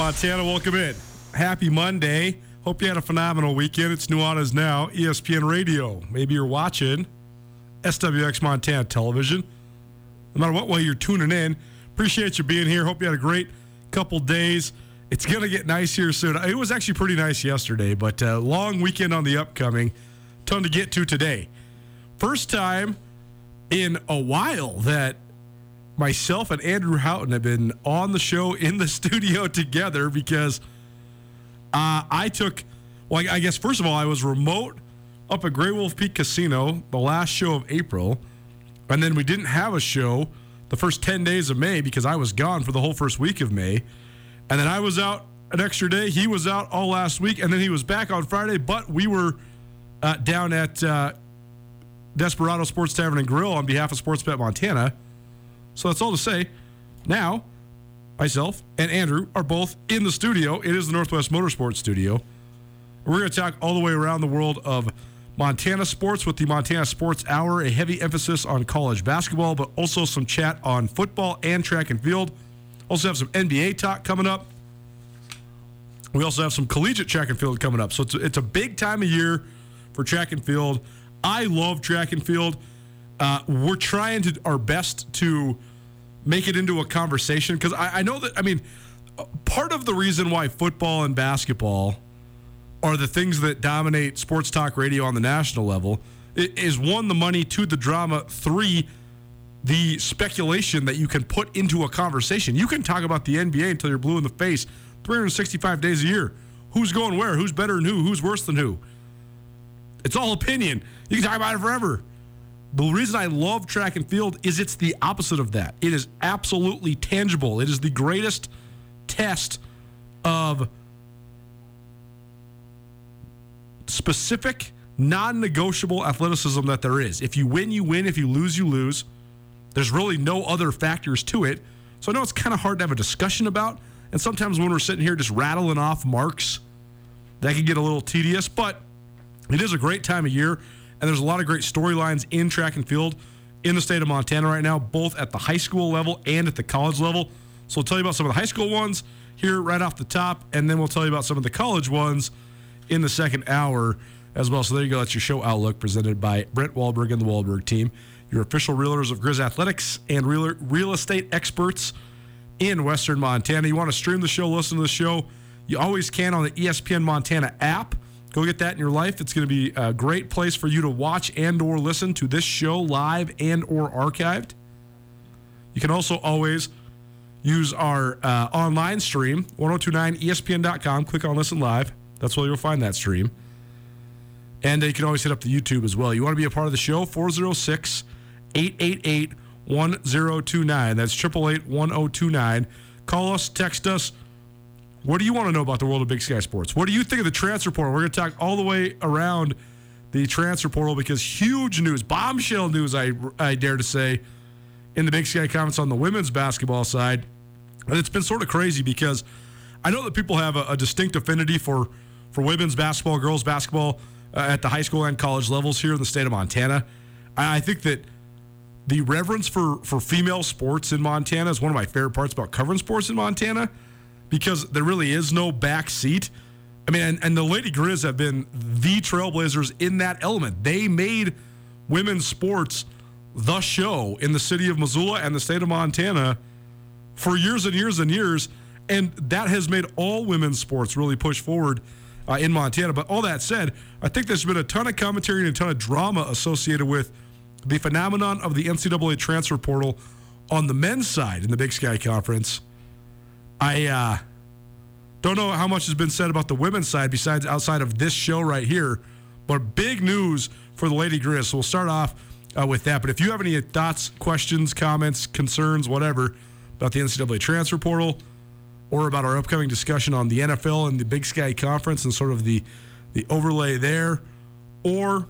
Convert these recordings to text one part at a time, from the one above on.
Montana? Welcome in. Happy Monday. Hope you had a phenomenal weekend. It's Nuanez Now, ESPN Radio. Maybe you're watching SWX Montana Television. No matter what way you're tuning in, appreciate you being here. Hope you had a great couple days. It's going to get nice here soon. It was actually pretty nice yesterday, but uh, long weekend on the upcoming. Ton to get to today. First time in a while that myself and Andrew Houghton have been on the show in the studio together because uh, I took, well, I guess, first of all, I was remote up at Grey Wolf Peak Casino the last show of April. And then we didn't have a show the first 10 days of May because I was gone for the whole first week of May. And then I was out an extra day. He was out all last week. And then he was back on Friday. But we were uh, down at uh, Desperado Sports Tavern and Grill on behalf of Sportsbet Montana. So that's all to say. Now, myself and Andrew are both in the studio. It is the Northwest Motorsports Studio. We're going to talk all the way around the world of Montana sports with the Montana Sports Hour, a heavy emphasis on college basketball, but also some chat on football and track and field. Also have some NBA talk coming up. We also have some collegiate track and field coming up. So it's a, it's a big time of year for track and field. I love track and field. Uh, we're trying to our best to make it into a conversation because I, I know that I mean part of the reason why football and basketball are the things that dominate sports talk radio on the national level is one the money, two the drama, three the speculation that you can put into a conversation. You can talk about the NBA until you're blue in the face, 365 days a year. Who's going where? Who's better than who? Who's worse than who? It's all opinion. You can talk about it forever. The reason I love track and field is it's the opposite of that. It is absolutely tangible. It is the greatest test of specific, non negotiable athleticism that there is. If you win, you win. If you lose, you lose. There's really no other factors to it. So I know it's kind of hard to have a discussion about. And sometimes when we're sitting here just rattling off marks, that can get a little tedious. But it is a great time of year. And there's a lot of great storylines in track and field in the state of Montana right now, both at the high school level and at the college level. So we'll tell you about some of the high school ones here right off the top, and then we'll tell you about some of the college ones in the second hour as well. So there you go. That's your show outlook presented by Brent Wahlberg and the Wahlberg team, your official realtors of Grizz Athletics and real, real estate experts in Western Montana. You want to stream the show, listen to the show, you always can on the ESPN Montana app. Go get that in your life. It's going to be a great place for you to watch and or listen to this show live and or archived. You can also always use our uh, online stream, 1029ESPN.com. Click on Listen Live. That's where you'll find that stream. And you can always hit up the YouTube as well. You want to be a part of the show? 406 888 1029. That's 888 1029. Call us, text us. What do you want to know about the world of Big Sky Sports? What do you think of the transfer portal? We're going to talk all the way around the transfer portal because huge news, bombshell news, I, I dare to say, in the Big Sky Conference on the women's basketball side. And it's been sort of crazy because I know that people have a, a distinct affinity for, for women's basketball, girls basketball uh, at the high school and college levels here in the state of Montana. I, I think that the reverence for, for female sports in Montana is one of my favorite parts about covering sports in Montana because there really is no back seat. I mean, and, and the Lady Griz have been the trailblazers in that element. They made women's sports the show in the city of Missoula and the state of Montana for years and years and years. And that has made all women's sports really push forward uh, in Montana. But all that said, I think there's been a ton of commentary and a ton of drama associated with the phenomenon of the NCAA transfer portal on the men's side in the Big Sky Conference. I uh, don't know how much has been said about the women's side besides outside of this show right here, but big news for the Lady Griz. So we'll start off uh, with that. But if you have any thoughts, questions, comments, concerns, whatever about the NCAA transfer portal or about our upcoming discussion on the NFL and the Big Sky Conference and sort of the the overlay there, or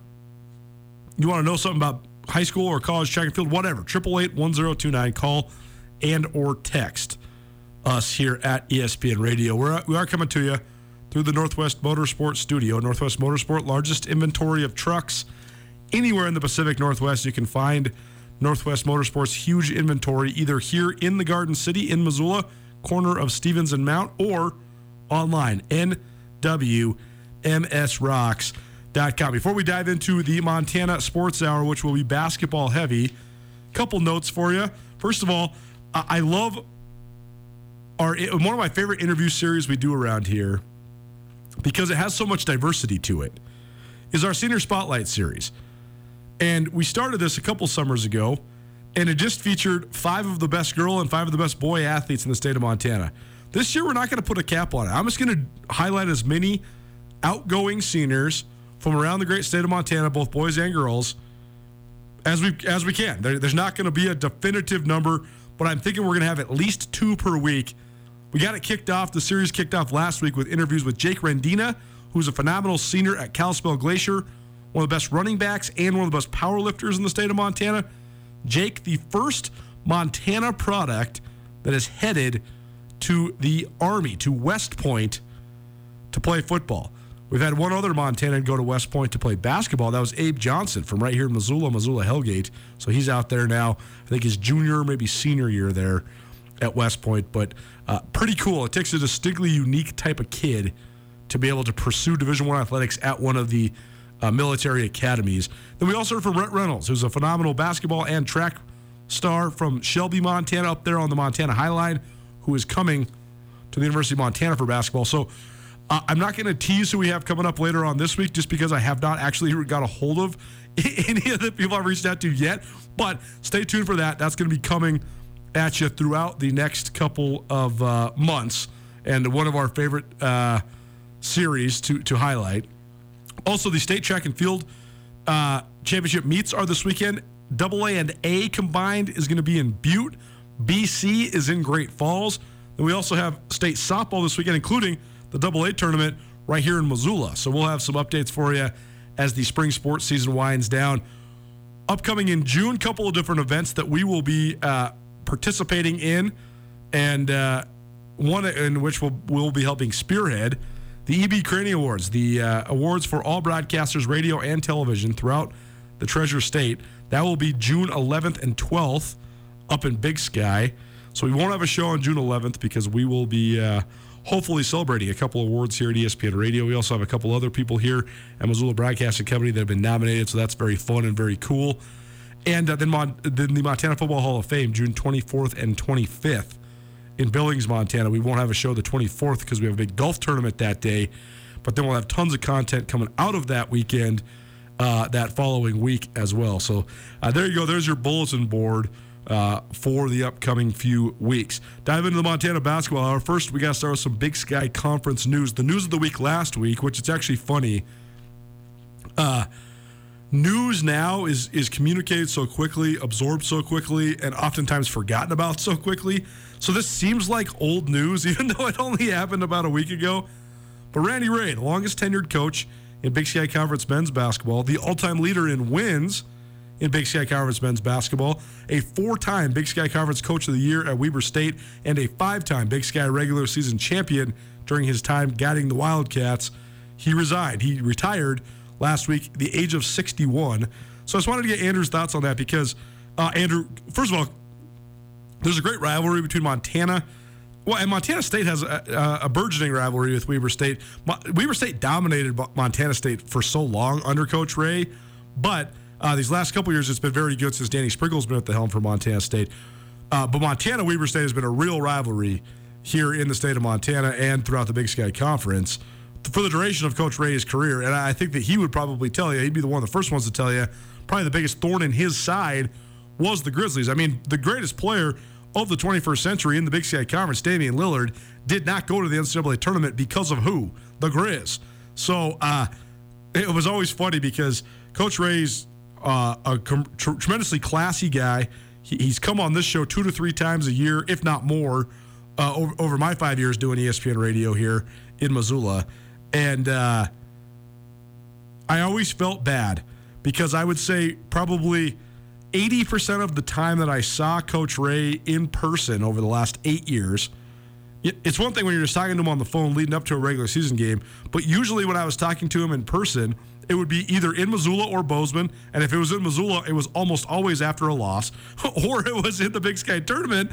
you want to know something about high school or college track and field, whatever, 888 call and or text us here at ESPN Radio. We're, we are coming to you through the Northwest Motorsport Studio. Northwest Motorsport, largest inventory of trucks anywhere in the Pacific Northwest. You can find Northwest Motorsport's huge inventory either here in the Garden City in Missoula, corner of Stevens and Mount, or online, nwmsrocks.com. Before we dive into the Montana Sports Hour, which will be basketball heavy, couple notes for you. First of all, I love our eh, one of my favorite interview series we do around here because it has so much diversity to it is our senior spotlight series. And we started this a couple summers ago and it just featured five of the best girl and five of the best boy athletes in the state of montana. This year we're not going to put a cap on it. I'm just going to highlight as many outgoing seniors from around the great state of montana both boys and girls as we as we can. There, there's not going to be a definitive number but i'm thinking we're going to have at least two per week we got it kicked off. The series kicked off last week with interviews with Jake Rendina, who's a phenomenal senior at Kalispell Glacier, one of the best running backs and one of the best power lifters in the state of Montana. Jake, the first Montana product that is headed to the Army, to West Point, to play football. We've had one other Montanan go to West Point to play basketball. That was Abe Johnson from right here in Missoula, Missoula Hellgate. So he's out there now. I think his junior, maybe senior year there at West Point. But uh, pretty cool. It takes a distinctly unique type of kid to be able to pursue Division One athletics at one of the uh, military academies. Then we also heard from Brent Reynolds, who's a phenomenal basketball and track star from Shelby, Montana, up there on the Montana High Line, who is coming to the University of Montana for basketball. So uh, I'm not going to tease who we have coming up later on this week, just because I have not actually got a hold of any of the people I've reached out to yet. But stay tuned for that. That's going to be coming at you throughout the next couple of uh, months, and one of our favorite uh, series to to highlight. Also, the state track and field uh, championship meets are this weekend Double A and A combined is going to be in Butte. BC is in Great Falls. And we also have state softball this weekend, including the Double A tournament right here in Missoula. So we'll have some updates for you as the spring sports season winds down. Upcoming in June, couple of different events that we will be uh, participating in, and uh, one in which we'll, we'll be helping spearhead the EB Craney Awards, the uh, awards for all broadcasters, radio and television throughout the Treasure State. That will be June 11th and 12th up in Big Sky. So we won't have a show on June 11th because we will be uh, hopefully celebrating a couple awards here at ESPN Radio. We also have a couple other people here at Missoula Broadcasting Company that have been nominated, so that's very fun and very cool. And uh, then, Mon- then the Montana Football Hall of Fame, June 24th and 25th in Billings, Montana. We won't have a show the 24th because we have a big golf tournament that day, but then we'll have tons of content coming out of that weekend uh, that following week as well. So uh, there you go. There's your bulletin board uh, for the upcoming few weeks. Dive into the Montana basketball hour. First, we got to start with some Big Sky Conference news. The news of the week last week, which it's actually funny. Uh, news now is is communicated so quickly, absorbed so quickly, and oftentimes forgotten about so quickly. So this seems like old news, even though it only happened about a week ago. But Randy Rahe, the longest tenured coach in Big Sky Conference men's basketball, the all-time leader in wins in Big Sky Conference men's basketball, a four-time Big Sky Conference Coach of the Year at Weber State, and a five-time Big Sky regular season champion during his time guiding the Wildcats. He resigned. He retired last week, the age of 61. So I just wanted to get Andrew's thoughts on that because, uh, Andrew, first of all, there's a great rivalry between Montana. Well, and Montana State has a, a burgeoning rivalry with Weber State. Weber State dominated Montana State for so long under Coach Rahe, but uh, these last couple years it's been very good since Danny Sprinkle's been at the helm for Montana State. Uh, but Montana Weber State has been a real rivalry here in the state of Montana and throughout the Big Sky Conference for the duration of Coach Rahe's career. And I think that he would probably tell you, he'd be the one of the first ones to tell you, probably the biggest thorn in his side was the Grizzlies. I mean, the greatest player of the 21st century in the Big Sky Conference, Damian Lillard, did not go to the NCAA tournament because of who? The Grizz. So uh, it was always funny because Coach Rahe's uh, a com- tr- tremendously classy guy. He, he's come on this show two to three times a year, if not more, uh, over, over, my five years doing ESPN radio here in Missoula. And uh, I always felt bad because I would say probably 80% of the time that I saw Coach Rahe in person over the last eight years, it's one thing when you're just talking to him on the phone leading up to a regular season game, but usually when I was talking to him in person, it would be either in Missoula or Bozeman. And if it was in Missoula, it was almost always after a loss, or it was in the Big Sky tournament.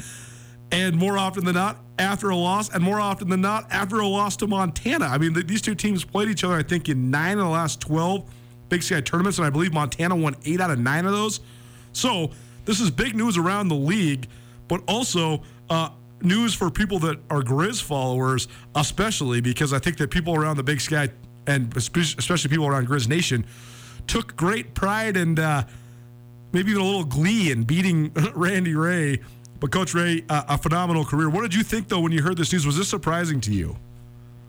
And more often than not, after a loss, and more often than not, after a loss to Montana. I mean, these two teams played each other, I think, in nine of the last 12 Big Sky tournaments, and I believe Montana won eight out of nine of those. So this is big news around the league, but also uh, news for people that are Grizz followers, especially because I think that people around the Big Sky and especially people around Grizz Nation took great pride and uh, maybe even a little glee in beating Randy Rahe. But Coach Rahe, uh, a phenomenal career. What did you think though when you heard this news? Was this surprising to you?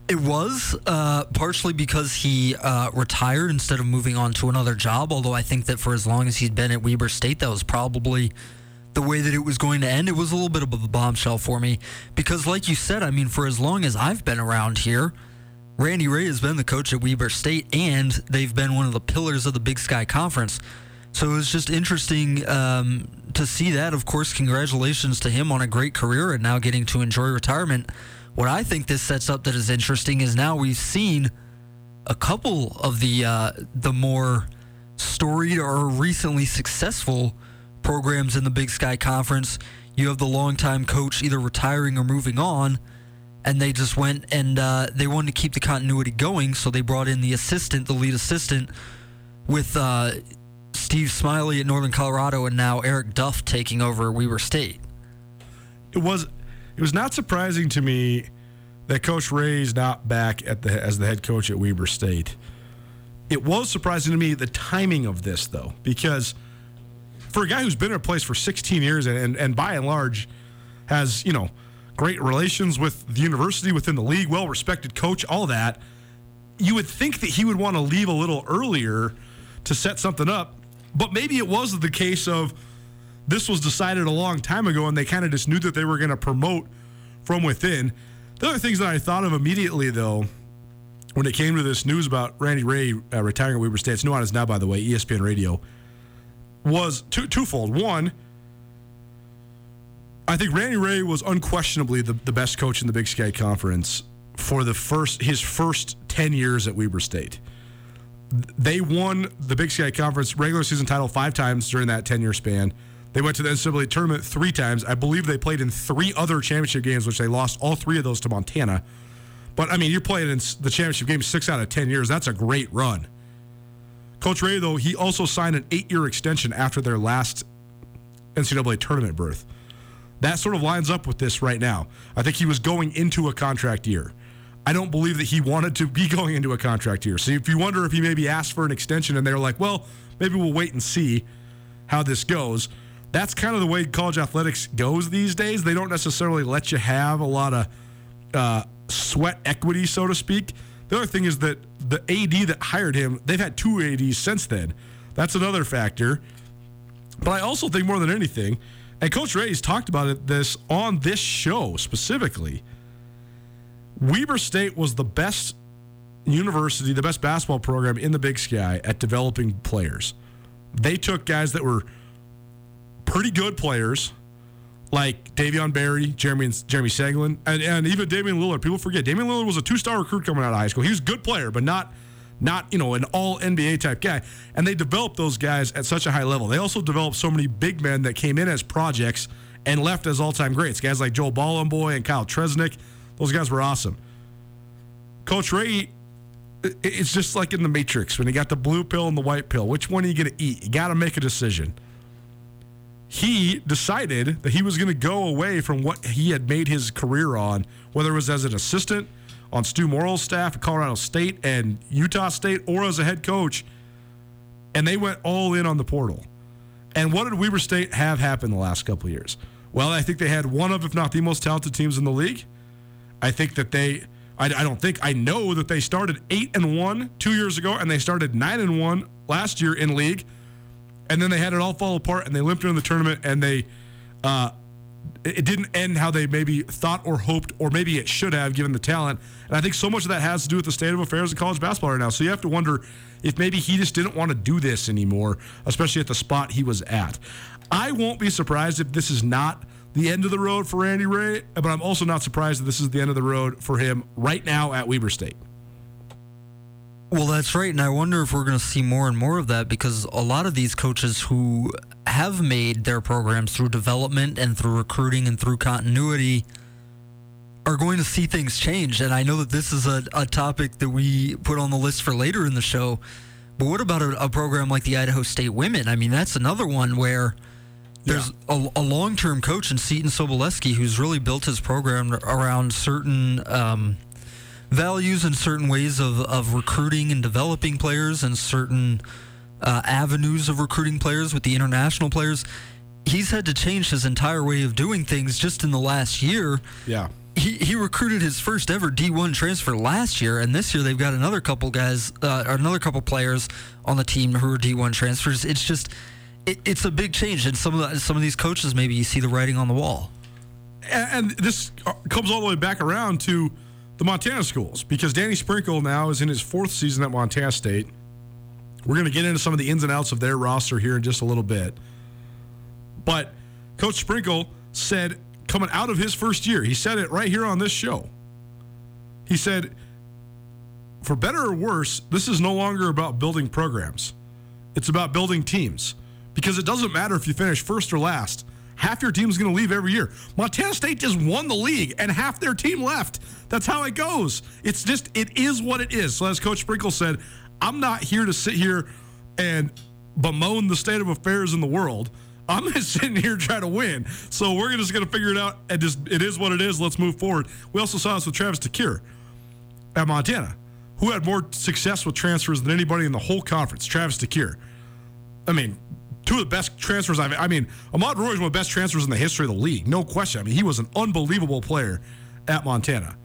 It was uh, partially because he uh, retired instead of moving on to another job. Although I think that for as long as he'd been at Weber State, that was probably the way that it was going to end. It was a little bit of a bombshell for me because, like you said, I mean, for as long as I've been around here, Randy Rahe has been the coach at Weber State, and they've been one of the pillars of the Big Sky Conference. So it was just interesting um, to see that. Of course, congratulations to him on a great career and now getting to enjoy retirement. What I think this sets up that is interesting is now we've seen a couple of the uh, the more storied or recently successful programs in the Big Sky Conference. You have the longtime coach either retiring or moving on, and they just went and uh, they wanted to keep the continuity going, so they brought in the assistant, the lead assistant, with uh, Steve Smiley at Northern Colorado, and now Eric Duft taking over Weber State. It was it was not surprising to me that Coach Rahe's not back at the as the head coach at Weber State. It was surprising to me the timing of this though, because for a guy who's been in a place for 16 years and, and, and by and large has, you know, great relations with the university within the league, well respected coach, all that, you would think that he would want to leave a little earlier to set something up But maybe it was the case of this was decided a long time ago and they kind of just knew that they were going to promote from within. The other things that I thought of immediately, though, when it came to this news about Randy Rahe uh, retiring at Weber State, it's Nuanez now, by the way, ESPN Radio, was two, twofold. One, I think Randy Rahe was unquestionably the, the best coach in the Big Sky Conference for the first his first 10 years at Weber State. They won the Big Sky Conference regular season title five times during that 10 year span. They went to the NCAA tournament three times. I believe they played in three other championship games, which they lost all three of those to Montana. But I mean, you're playing in the championship game six out of 10 years. That's a great run. Coach Rahe, though, he also signed an eight year extension after their last NCAA tournament berth. That sort of lines up with this right now. I think he was going into a contract year. I don't believe that he wanted to be going into a contract year. So if you wonder if he maybe asked for an extension and they're like, well, maybe we'll wait and see how this goes. That's kind of the way college athletics goes these days. They don't necessarily let you have a lot of uh, sweat equity, so to speak. The other thing is that the AD that hired him, they've had two ADs since then. That's another factor. But I also think more than anything, and Coach Rahe's talked about it this on this show specifically. Weber State was the best university, the best basketball program in the Big Sky at developing players. They took guys that were pretty good players, like Davion Berry, Jeremy Jeremy Senglin, and, and even Damian Lillard. People forget Damian Lillard was a two-star recruit coming out of high school. He was a good player, but not not you know an all NBA type guy. And they developed those guys at such a high level. They also developed so many big men that came in as projects and left as all-time greats. Guys like Joel Bolomboy and Kyle Tresnak. Those guys were awesome. Coach Rahe, it's just like in the Matrix when you got the blue pill and the white pill. Which one are you going to eat? You got to make a decision. He decided that he was going to go away from what he had made his career on, whether it was as an assistant on Stu Morrill's staff at Colorado State and Utah State or as a head coach. And they went all in on the portal. And what did Weber State have happen the last couple years? Well, I think they had one of, if not the most talented teams in the league. I think that they, I, I don't think, I know that they started eight and one two years ago, and they started nine and one last year in league, and then they had it all fall apart, and they limped into the tournament, and they, uh, it didn't end how they maybe thought or hoped, or maybe it should have, given the talent. And I think so much of that has to do with the state of affairs in college basketball right now. So you have to wonder if maybe he just didn't want to do this anymore, especially at the spot he was at. I won't be surprised if this is not the end of the road for Randy Rahe, but I'm also not surprised that this is the end of the road for him right now at Weber State. Well, that's right. And I wonder if we're going to see more and more of that because a lot of these coaches who have made their programs through development and through recruiting and through continuity are going to see things change. And I know that this is a, a topic that we put on the list for later in the show. But what about a, a program like the Idaho State women? I mean, that's another one where there's yeah. a, a long term coach in Seton Sobolewski who's really built his program around certain. Um, values and certain ways of, of recruiting and developing players and certain uh, avenues of recruiting players with the international players. He's had to change his entire way of doing things just in the last year. Yeah. He, he recruited his first ever D1 transfer last year, and this year they've got another couple guys, uh, another couple players on the team who are D1 transfers. It's just, it, it's a big change, and some of the, some of these coaches maybe you see the writing on the wall. And, and this uh, comes all the way back around to the Montana schools because Danny Sprinkle now is in his fourth season at Montana State. We're going to get into some of the ins and outs of their roster here in just a little bit. But Coach Sprinkle said, coming out of his first year, he said it right here on this show. He said, for better or worse, this is no longer about building programs. It's about building teams because it doesn't matter if you finish first or last half your team's going to leave every year. Montana State just won the league and half their team left. That's how it goes. It's just, it is what it is. So, as Coach Sprinkle said, I'm not here to sit here and bemoan the state of affairs in the world. I'm just sitting here trying to win. So we're just going to figure it out and just, it is what it is. Let's move forward. We also saw this with Travis DeCuire at Montana, who had more success with transfers than anybody in the whole conference. Travis DeCuire. I mean, of the best transfers I've. I mean, Ahmaad Rorie is one of the best transfers in the history of the league, no question. I mean, he was an unbelievable player at Montana.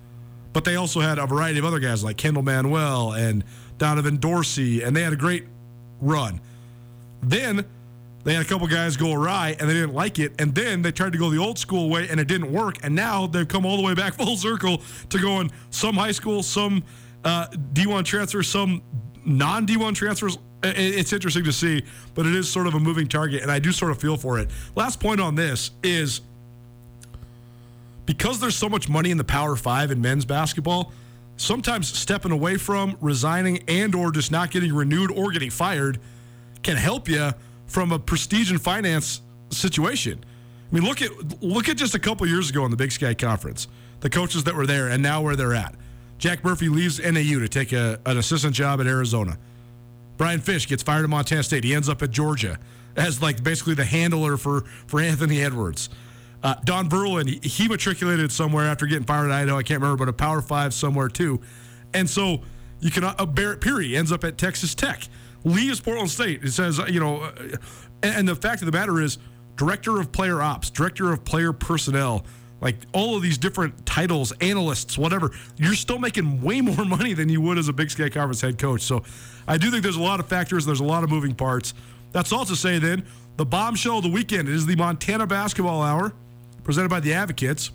But they also had a variety of other guys like Kendall Manuel and Donovan Dorsey, and they had a great run. Then they had a couple guys go awry and they didn't like it. And then they tried to go the old school way and it didn't work. And now they've come all the way back full circle to going some high school, some uh, D1 transfers, some non D1 transfers. It's interesting to see, but it is sort of a moving target. And I do sort of feel for it. Last point on this is because there's so much money in the Power Five in men's basketball, sometimes stepping away from, resigning, and or just not getting renewed or getting fired can help you from a prestige and finance situation. I mean, look at look at just a couple years ago in the Big Sky Conference, the coaches that were there and now where they're at. Jack Murphy leaves NAU to take a, an assistant job at Arizona. Brian Fish gets fired at Montana State. He ends up at Georgia as like basically the handler for for Anthony Edwards. Uh, Don Verlin, he, matriculated somewhere after getting fired at Idaho. I can't remember, but a Power Five somewhere too. And so you can uh, Barrett Peery ends up at Texas Tech, leaves Portland State. It says you know, uh, and, and the fact of the matter is, director of player ops, director of player personnel like all of these different titles, analysts, whatever, you're still making way more money than you would as a Big Sky Conference head coach. So I do think there's a lot of factors, there's a lot of moving parts. That's all to say then, the bombshell of the weekend is the Montana Basketball Hour presented by the Advocates.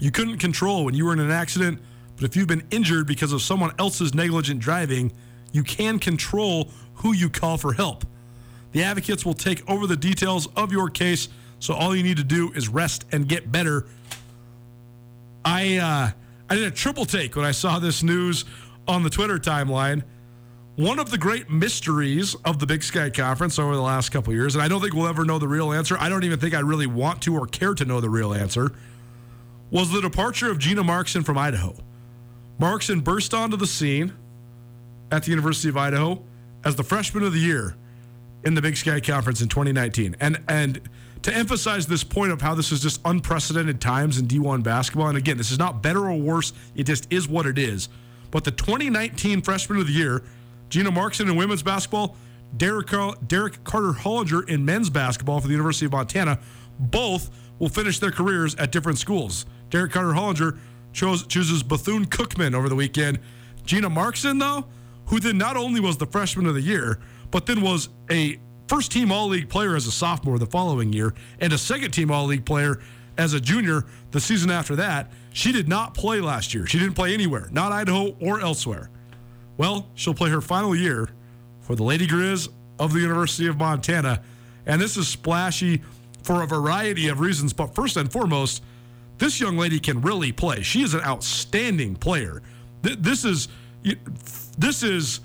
You couldn't control when you were in an accident, but if you've been injured because of someone else's negligent driving, you can control who you call for help. The Advocates will take over the details of your case, so all you need to do is rest and get better I uh, I did a triple take when I saw this news on the Twitter timeline. One of the great mysteries of the Big Sky Conference over the last couple years, and I don't think we'll ever know the real answer. I don't even think I really want to or care to know the real answer. Was the departure of Gina Marxen from Idaho? Marxen burst onto the scene at the University of Idaho as the freshman of the year in the Big Sky Conference in 2019, and and to emphasize this point of how this is just unprecedented times in D1 basketball. And again, this is not better or worse, it just is what it is. But the 2019 Freshman of the Year, Gina Marxen in women's basketball, Derek, Derek Carter Hollinger in men's basketball for the University of Montana, both will finish their careers at different schools. Derek Carter Hollinger chose, chooses Bethune Cookman over the weekend. Gina Marxen, though, who then not only was the Freshman of the Year, but then was a first team All League player as a sophomore the following year, and a second team All League player as a junior the season after that. She did not play last year. She didn't play anywhere, not Idaho or elsewhere. Well, she'll play her final year for the Lady Griz of the University of Montana. And this is splashy for a variety of reasons. But first and foremost, this young lady can really play. She is an outstanding player. This is this is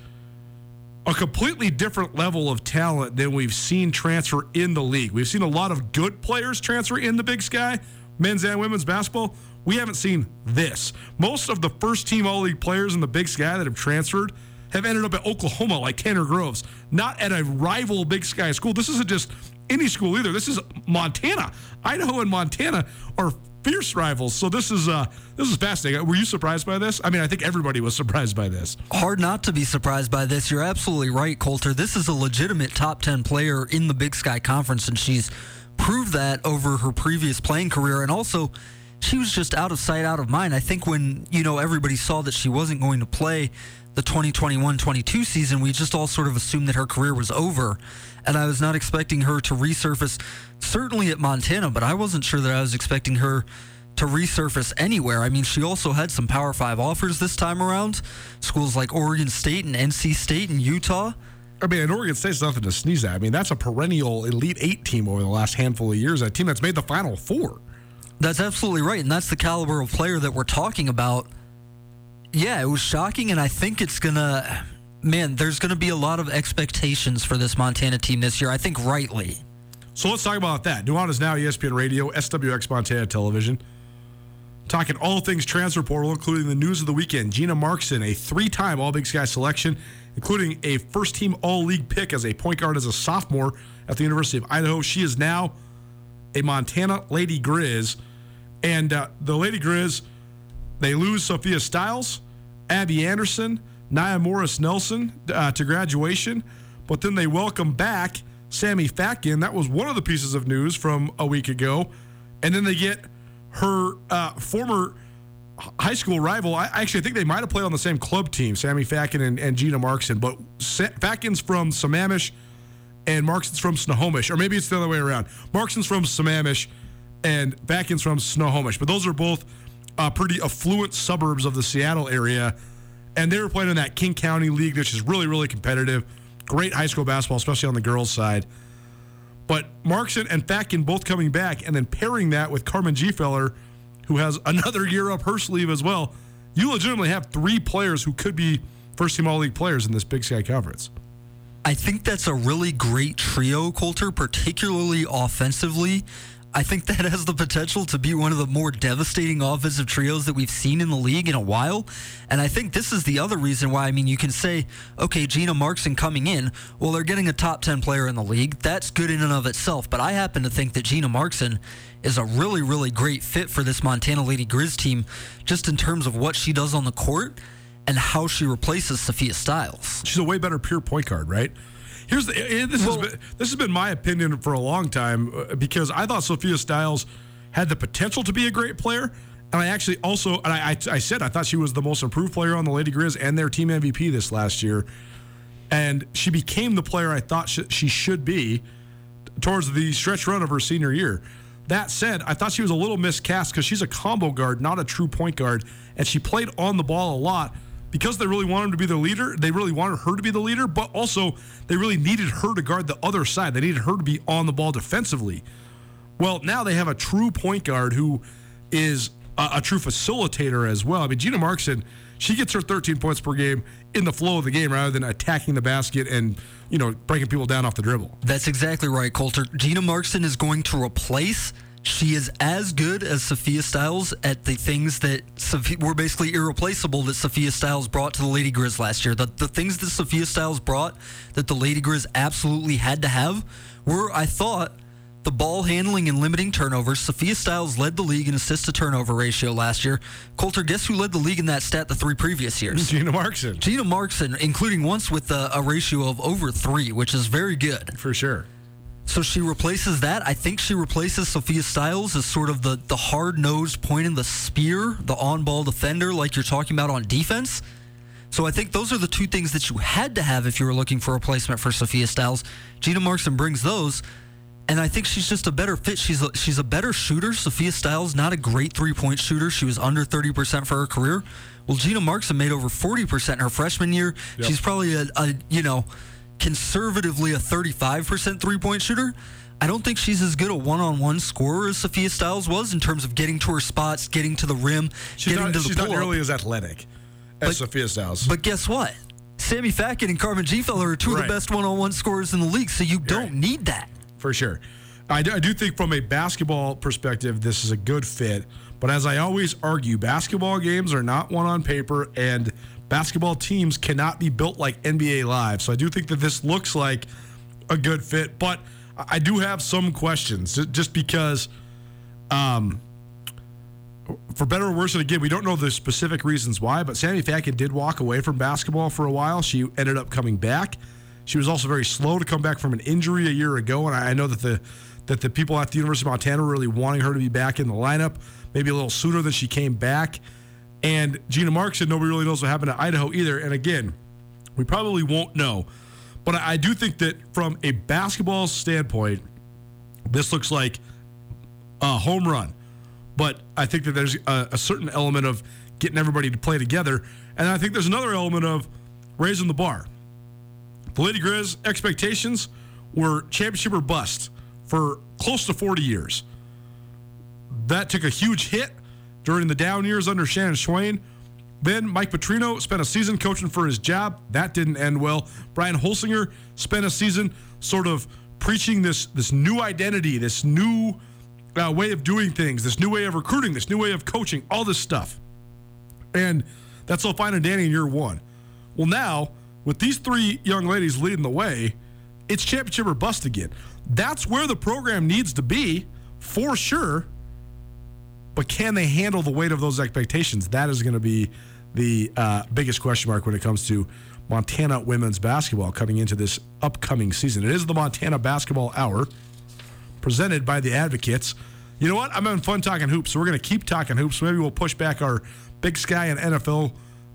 a completely different level of talent than we've seen transfer in the league. We've seen a lot of good players transfer in the Big Sky, men's and women's basketball. We haven't seen this. Most of the first team All League players in the Big Sky that have transferred have ended up at Oklahoma, like Tanner Groves, not at a rival Big Sky school. This isn't just any school either. This is Montana. Idaho and Montana are fierce rivals. So this is uh, this is fascinating. Were you surprised by this? I mean, I think everybody was surprised by this. Hard not to be surprised by this. You're absolutely right, Colter. This is a legitimate top ten player in the Big Sky Conference, and she's proved that over her previous playing career, and also. She was just out of sight, out of mind. I think when, you know, everybody saw that she wasn't going to play the 2021 22 season, we just all sort of assumed that her career was over. And I was not expecting her to resurface, certainly at Montana, but I wasn't sure that I was expecting her to resurface anywhere. I mean, she also had some Power Five offers this time around. Schools like Oregon State and NC State and Utah. I mean, Oregon State's nothing to sneeze at. I mean, that's a perennial Elite Eight team over the last handful of years. A team that's made the Final Four. That's absolutely right, and that's the caliber of player that we're talking about yeah, it was shocking, and I think it's gonna. Man, there's going to be a lot of expectations for this Montana team this year. I think rightly. So let's talk about that. Nuanez Now, ESPN Radio, SWX Montana Television. Talking all things transfer portal, including the news of the weekend. Gina Marxen, a three-time All Big Sky selection, including a first-team All-League pick as a point guard as a sophomore at the University of Idaho. She is now a Montana Lady Griz, and uh, the Lady Griz they lose Sophia Stiles, Abby Anderson, Nia Morris Nelson uh, to graduation, but then they welcome back Sammy Fatkin. That was one of the pieces of news from a week ago. And then they get her uh, former high school rival. I actually think they might have played on the same club team, Sammy Fatkin and, and Gina Marxen. But Fatkin's from Sammamish, and Marxen's from Snohomish, or maybe it's the other way around. Marxen's from Sammamish, and Fatkin's from Snohomish. But those are both uh, pretty affluent suburbs of the Seattle area, and they were playing in that King County League, which is really, really competitive. Great high school basketball, especially on the girls' side. But Marxen and Fatkin both coming back, and then pairing that with Carmen Gfeller, who has another year up her sleeve as well. You legitimately have three players who could be first team All League players in this Big Sky Conference. I think that's a really great trio, Colter, particularly offensively. I think that has the potential to be one of the more devastating offensive trios that we've seen in the league in a while. And I think this is the other reason why. I mean, you can say, okay, Gina Marxen coming in, well, they're getting a top 10 player in the league. That's good in and of itself. But I happen to think that Gina Marxen is a really, really great fit for this Montana Lady Griz team, just in terms of what she does on the court and how she replaces Sophia Stiles. She's a way better pure point guard, right? Here's the this well, has been this has been my opinion for a long time uh, because I thought Sophia Stiles had the potential to be a great player. And I actually also, and I, I, said I thought she was the most improved player on the Lady Griz and their team MVP this last year. And she became the player I thought sh- she should be towards the stretch run of her senior year. That said, I thought she was a little miscast because she's a combo guard, not a true point guard. And she played on the ball a lot because they really wanted him to be the leader, they really wanted her to be the leader, but also they really needed her to guard the other side. They needed her to be on the ball defensively. Well, now they have a true point guard who is a, a true facilitator as well. I mean, Gina Marxen, she gets her 13 points per game in the flow of the game rather than attacking the basket and you know breaking people down off the dribble. That's exactly right, Colter. Gina Marxen is going to replace she is as good as Sophia Stiles at the things that were basically irreplaceable that Sophia Stiles brought to the Lady Griz last year. The, the things that Sophia Stiles brought that the Lady Griz absolutely had to have were, I thought, the ball handling and limiting turnovers. Sophia Stiles led the league in assist to turnover ratio last year. Colter, guess who led the league in that stat the three previous years? Gina Marxen. Gina Marxen, including once with a, a ratio of over three, which is very good. For sure. So she replaces that. I think she replaces Sophia Stiles as sort of the, the hard nosed point in the spear, the on ball defender, like you're talking about on defense. So I think those are the two things that you had to have if you were looking for a replacement for Sophia Stiles. Gina Marxen brings those, and I think she's just a better fit. She's a, she's a better shooter. Sophia Stiles, not a great three point shooter. She was under 30% for her career. Well, Gina Marxen made over 40% in her freshman year. Yep. She's probably a, a you know, conservatively a 35% three point shooter. I don't think she's as good a one on one scorer as Sophia Stiles was in terms of getting to her spots, getting to the rim, she's getting not, to the She's not nearly as athletic as but, Sophia Stiles. But guess what? Sammy Fatkin and Carmen Gfeller are two right. of the best one on one scorers in the league, so you don't right. need that. For sure. I do, I do think from a basketball perspective, this is a good fit. But as I always argue, basketball games are not one on paper, and basketball teams cannot be built like NBA Live. So I do think that this looks like a good fit, but I do have some questions just because, um, for better or worse, and again, we don't know the specific reasons why, but Sammy Fatkin did walk away from basketball for a while. She ended up coming back. She was also very slow to come back from an injury a year ago, and I know that the that the people at the University of Montana were really wanting her to be back in the lineup, maybe a little sooner than she came back. And Gina Marxen nobody really knows what happened to Idaho either. And again, we probably won't know. But I do think that from a basketball standpoint, this looks like a home run. But I think that there's a, a certain element of getting everybody to play together. And I think there's another element of raising the bar. The Lady Griz expectations were championship or bust for close to 40 years. That took a huge hit during the down years under Shannon Schweyen. Then Mike Petrino spent a season coaching for his job. That didn't end well. Brian Holsinger spent a season sort of preaching this this new identity, this new uh, way of doing things, this new way of recruiting, this new way of coaching, all this stuff. And that's all fine and dandy in year one. Well, now with these three young ladies leading the way, it's championship or bust again. That's where the program needs to be for sure. But can they handle the weight of those expectations? That is going to be the uh, biggest question mark when it comes to Montana women's basketball coming into this upcoming season. It is the Montana Basketball Hour presented by the Advocates. You know what? I'm having fun talking hoops, so we're going to keep talking hoops. Maybe we'll push back our Big Sky and NFL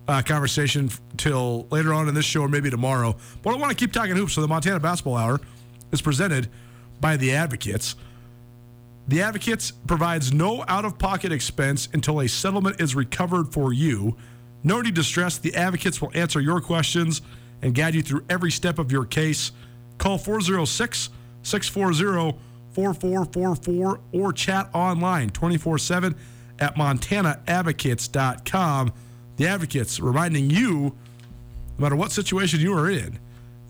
uh, conversation till later on in this show or maybe tomorrow. But I want to keep talking hoops. So the Montana Basketball Hour is presented by the Advocates. The Advocates provides no out of pocket expense until a settlement is recovered for you. No need to stress, the Advocates will answer your questions and guide you through every step of your case. Call 406 640 4444 or chat online 24 7 at montanaadvocates.com. The Advocates reminding you no matter what situation you are in,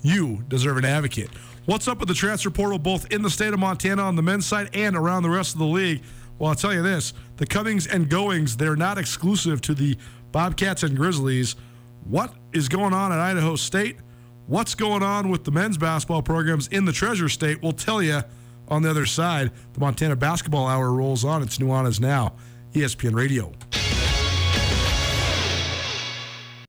you deserve an advocate. What's up with the transfer portal both in the state of Montana on the men's side and around the rest of the league? Well, I'll tell you this the comings and goings, they're not exclusive to the Bobcats and Grizzlies. What is going on at Idaho State? What's going on with the men's basketball programs in the Treasure State? We'll tell you on the other side. The Montana Basketball Hour rolls on. It's Nuanez Now, ESPN Radio.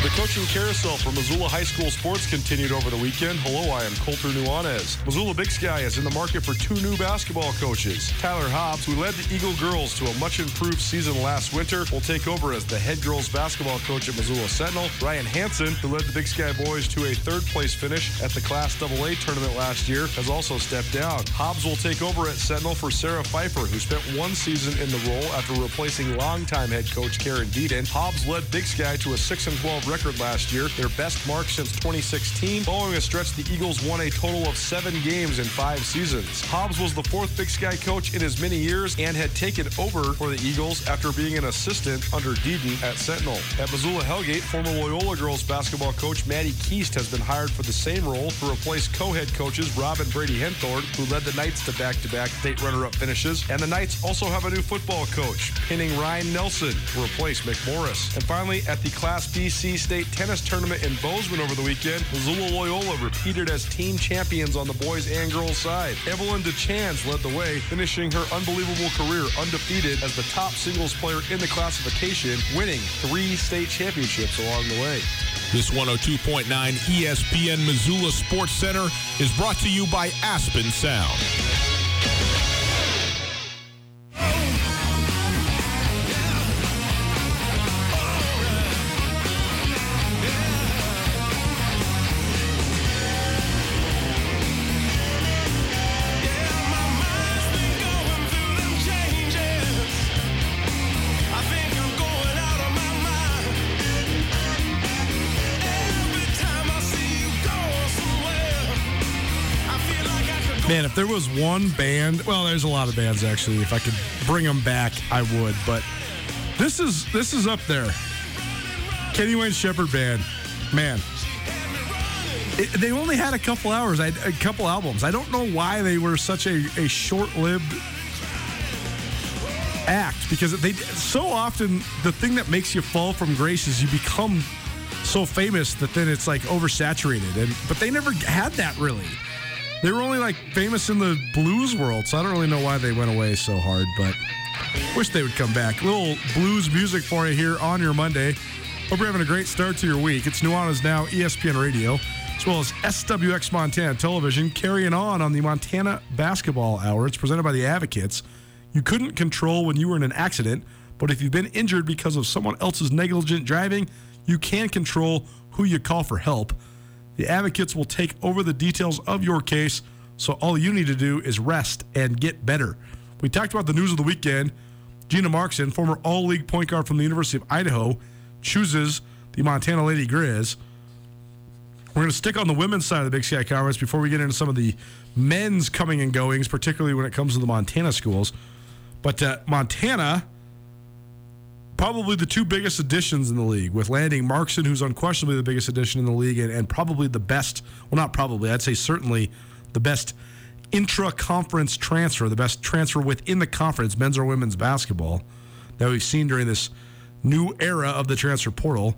The coaching carousel for Missoula High School sports continued over the weekend. Hello, I am Colter Nuanez. Missoula Big Sky is in the market for two new basketball coaches. Tyler Hobbs, who led the Eagle girls to a much improved season last winter, will take over as the head girls basketball coach at Missoula Sentinel. Ryan Hanson, who led the Big Sky boys to a third place finish at the Class AA tournament last year, has also stepped down. Hobbs will take over at Sentinel for Sarah Pfeiffer, who spent one season in the role after replacing longtime head coach Karen Deaton. Hobbs led Big Sky to a 6 and 12 record last year, their best mark since 2016. Following a stretch, the Eagles won a total of seven games in five seasons. Hobbs was the fourth Big Sky coach in as many years and had taken over for the Eagles after being an assistant under Deaton at Sentinel. At Missoula Hellgate, former Loyola girls basketball coach Maddie Keast has been hired for the same role to replace co-head coaches Rob and Brady Henthorn, who led the Knights to back-to-back state runner-up finishes. And the Knights also have a new football coach, pinning Ryan Nelson to replace Mick Morris. And finally, at the Class BC State tennis tournament in Bozeman over the weekend, Missoula Loyola repeated as team champions on the boys and girls side. Evelyn DeChans led the way, finishing her unbelievable career undefeated as the top singles player in the classification, winning three state championships along the way. This 102.9 ESPN Missoula Sports Center is brought to you by Aspen Sound. If there was one band, well, there's a lot of bands actually. If I could bring them back, I would. But this is this is up there. Kenny Wayne Shepherd Band, man. It, they only had a couple hours, a couple albums. I don't know why they were such a, a short-lived act because they so often the thing that makes you fall from grace is you become so famous that then it's like oversaturated. And but they never had that really. They were only like famous in the blues world, so I don't really know why they went away so hard, but wish they would come back. Little blues music for you here on your Monday. Hope you're having a great start to your week. It's Nuanez Now, ESPN Radio, as well as SWX Montana Television, carrying on on the Montana Basketball Hour. It's presented by the Advocates. You couldn't control when you were in an accident, but if you've been injured because of someone else's negligent driving, you can control who you call for help. The advocates will take over the details of your case, so all you need to do is rest and get better. We talked about the news of the weekend. Gina Marxen, former All League point guard from the University of Idaho, chooses the Montana Lady Griz. We're going to stick on the women's side of the Big Sky Conference before we get into some of the men's coming and goings, particularly when it comes to the Montana schools. But uh, Montana probably the two biggest additions in the league with landing Marxen, who's unquestionably the biggest addition in the league and, and probably the best, well, not probably, I'd say certainly the best intra conference transfer, the best transfer within the conference, men's or women's basketball, that we've seen during this new era of the transfer portal.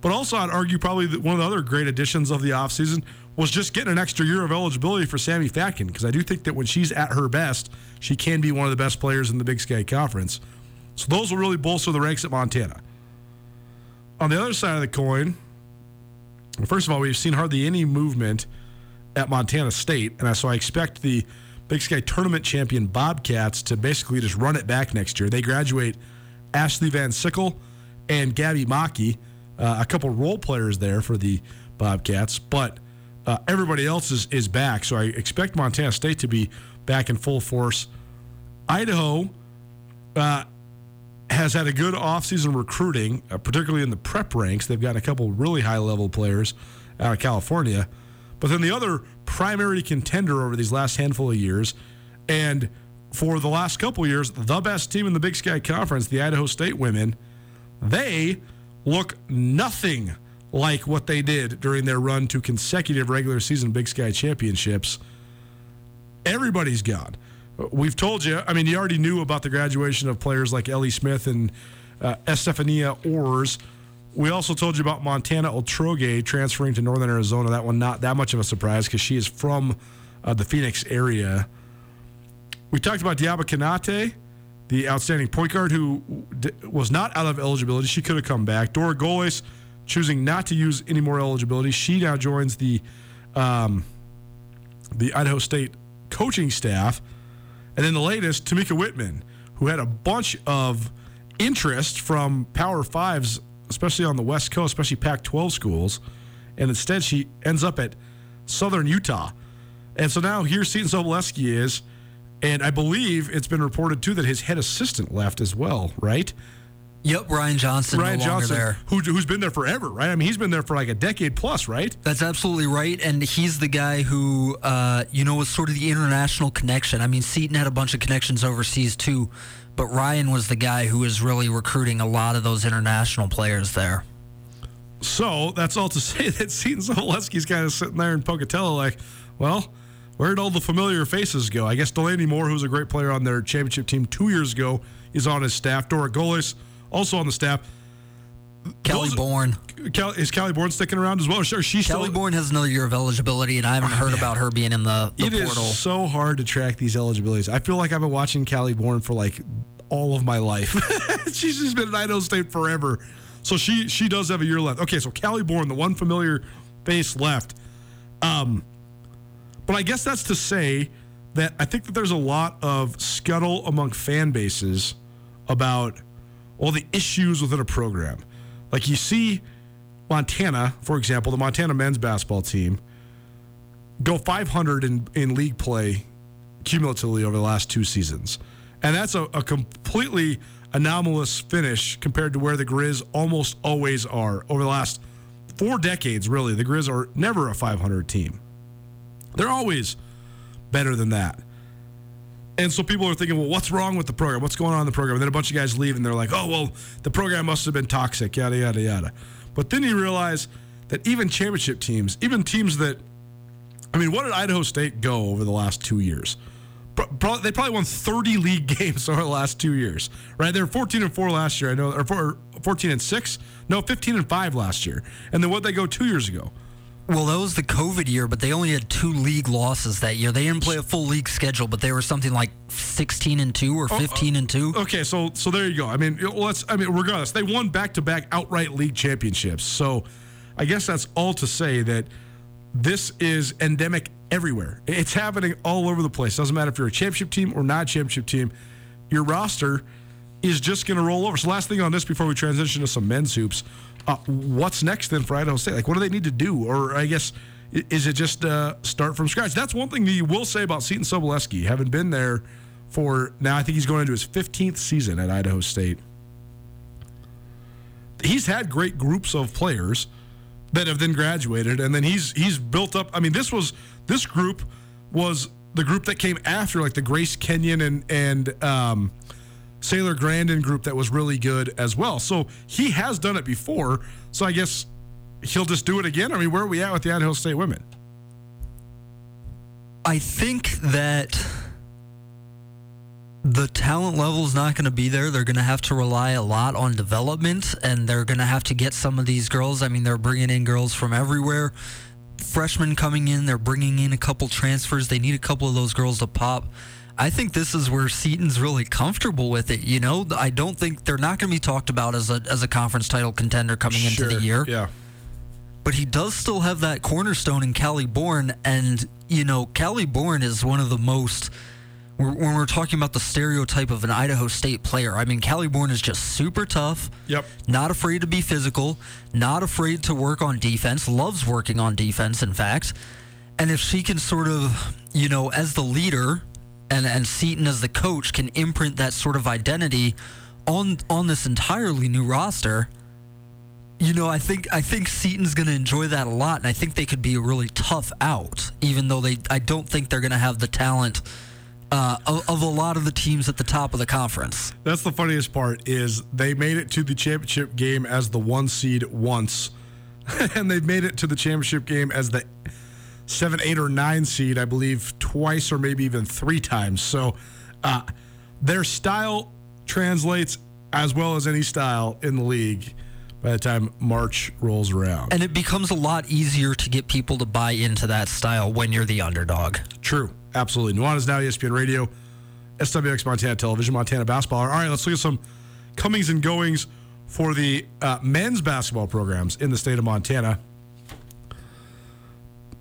But also, I'd argue probably that one of the other great additions of the offseason was just getting an extra year of eligibility for Sammy Fatkin because I do think that when she's at her best, she can be one of the best players in the Big Sky Conference. So those will really bolster the ranks at Montana. On the other side of the coin, first of all, we've seen hardly any movement at Montana State, and so I expect the Big Sky tournament champion Bobcats to basically just run it back next year. They graduate Ashley Van Sickle and Gabby Maki, uh, a couple role players there for the Bobcats, but uh, everybody else is, is back. So I expect Montana State to be back in full force. Idaho uh, has had a good offseason recruiting, uh, particularly in the prep ranks. They've got a couple really high level players out of California. But then the other primary contender over these last handful of years, and for the last couple years, the best team in the Big Sky Conference, the Idaho State women, they look nothing like what they did during their run to consecutive regular season Big Sky championships. Everybody's gone. We've told you, I mean, you already knew about the graduation of players like Ellie Smith and uh, Estefania Ors. We also told you about Montana Oltrogge transferring to Northern Arizona. That one not that much of a surprise because she is from uh, the Phoenix area. We talked about Diaba Konate, the outstanding point guard who d- was not out of eligibility. She could have come back. Dora Goles choosing not to use any more eligibility. She now joins the um, the Idaho State coaching staff. And then the latest, Tamika Whitman, who had a bunch of interest from Power Fives especially on the West Coast, especially Pac 12 schools. And instead, she ends up at Southern Utah. And so now here Seton Sobolewski is. And I believe it's been reported too that his head assistant left as well, right? Yep, Ryan Johnson. Ryan no Johnson, there. Who, who's been there forever, right? I mean, he's been there for like a decade plus, right? That's absolutely right, and he's the guy who, uh, you know, was sort of the international connection. I mean, Seton had a bunch of connections overseas too, but Ryan was the guy who was really recruiting a lot of those international players there. So that's all to say that Seton Sobolewski's kind of sitting there in Pocatello, like, well, where'd all the familiar faces go? I guess Delaney Moore, who's a great player on their championship team two years ago, is on his staff. Dora Goles also on the staff. Kelly Those- Bourne. Cal, is Callie Bourne sticking around as well? Sure, she's Kelly still. Bourne has another year of eligibility, and I haven't heard about her being in the, the It is portal. so hard to track these eligibilities. I feel like I've been watching Callie Bourne for like all of my life. She's just been at Idaho State forever. So she she does have a year left. Okay, so Callie Bourne, the one familiar face left. Um, but I guess that's to say that I think that there's a lot of scuttle among fan bases about all the issues within a program. Like you see Montana, for example, the Montana men's basketball team go 500 in, in league play cumulatively over the last two seasons. And that's a, a completely anomalous finish compared to where the Grizz almost always are. Over the last four decades, really, the Grizz are never a 500 team. They're always better than that. And so people are thinking, well, what's wrong with the program? What's going on in the program? And then a bunch of guys leave and they're like, oh, well, the program must have been toxic, yada, yada, yada. But then you realize that even championship teams, even teams that, I mean, what did Idaho State go over the last two years? They probably won 30 league games over the last two years, right? They were 14 and 4 last year, I know, or four- 14 and 6. No, 15 and 5 last year. And then what they go two years ago? Well, that was the COVID year, but they only had two league losses that year. They didn't play a full league schedule, but they were something like 16 and 2 or uh, 15 and 2. Okay, so so there you go. I mean, let's. I mean, regardless, they won back-to-back outright league championships. So, I guess that's all to say that this is endemic everywhere. It's happening all over the place. Doesn't matter if you're a championship team or not a championship team. Your roster is just going to roll over. So, last thing on this before we transition to some men's hoops, uh, what's next then for Idaho State? Like, what do they need to do? Or I guess is it just uh, start from scratch? That's one thing that you will say about Seton Sobolewski, having been there for now. I think he's going into his 15th season at Idaho State. He's had great groups of players that have then graduated, and then he's he's built up. I mean, this was this group was the group that came after, like the Grace Kenyon and and um, Sailor Grandin group that was really good as well. So he has done it before. So I guess he'll just do it again. I mean, where are we at with the Idaho State women? I think that the talent level is not going to be there. They're going to have to rely a lot on development, and they're going to have to get some of these girls. I mean, they're bringing in girls from everywhere. Freshmen coming in, they're bringing in a couple transfers. They need a couple of those girls to pop. I think this is where Seton's really comfortable with it. You know, I don't think they're not going to be talked about as a as a conference title contender coming into the year. Yeah. But he does still have that cornerstone in Callie Bourne, and you know, Callie Bourne is one of the most when we're talking about the stereotype of an Idaho State player, I mean, Callie Bourne is just super tough. Yep. Not afraid to be physical, not afraid to work on defense, loves working on defense, in fact. And if she can sort of, you know, as the leader and, and Seton as the coach can imprint that sort of identity on on this entirely new roster, you know, I think I think Seton's going to enjoy that a lot, and I think they could be a really tough out, even though they I don't think they're going to have the talent – uh, of, of, a lot of the teams at the top of the conference. That's the funniest part is they made it to the championship game as the one seed once, and they've made it to the championship game as the seven, eight, or nine seed, I believe, twice or maybe even three times. So uh, their style translates as well as any style in the league by the time March rolls around. And it becomes a lot easier to get people to buy into that style when you're the underdog. True. Absolutely. Nuanez Now, ESPN Radio, SWX Montana Television, Montana Basketball. All right, let's look at some comings and goings for the uh, men's basketball programs in the state of Montana.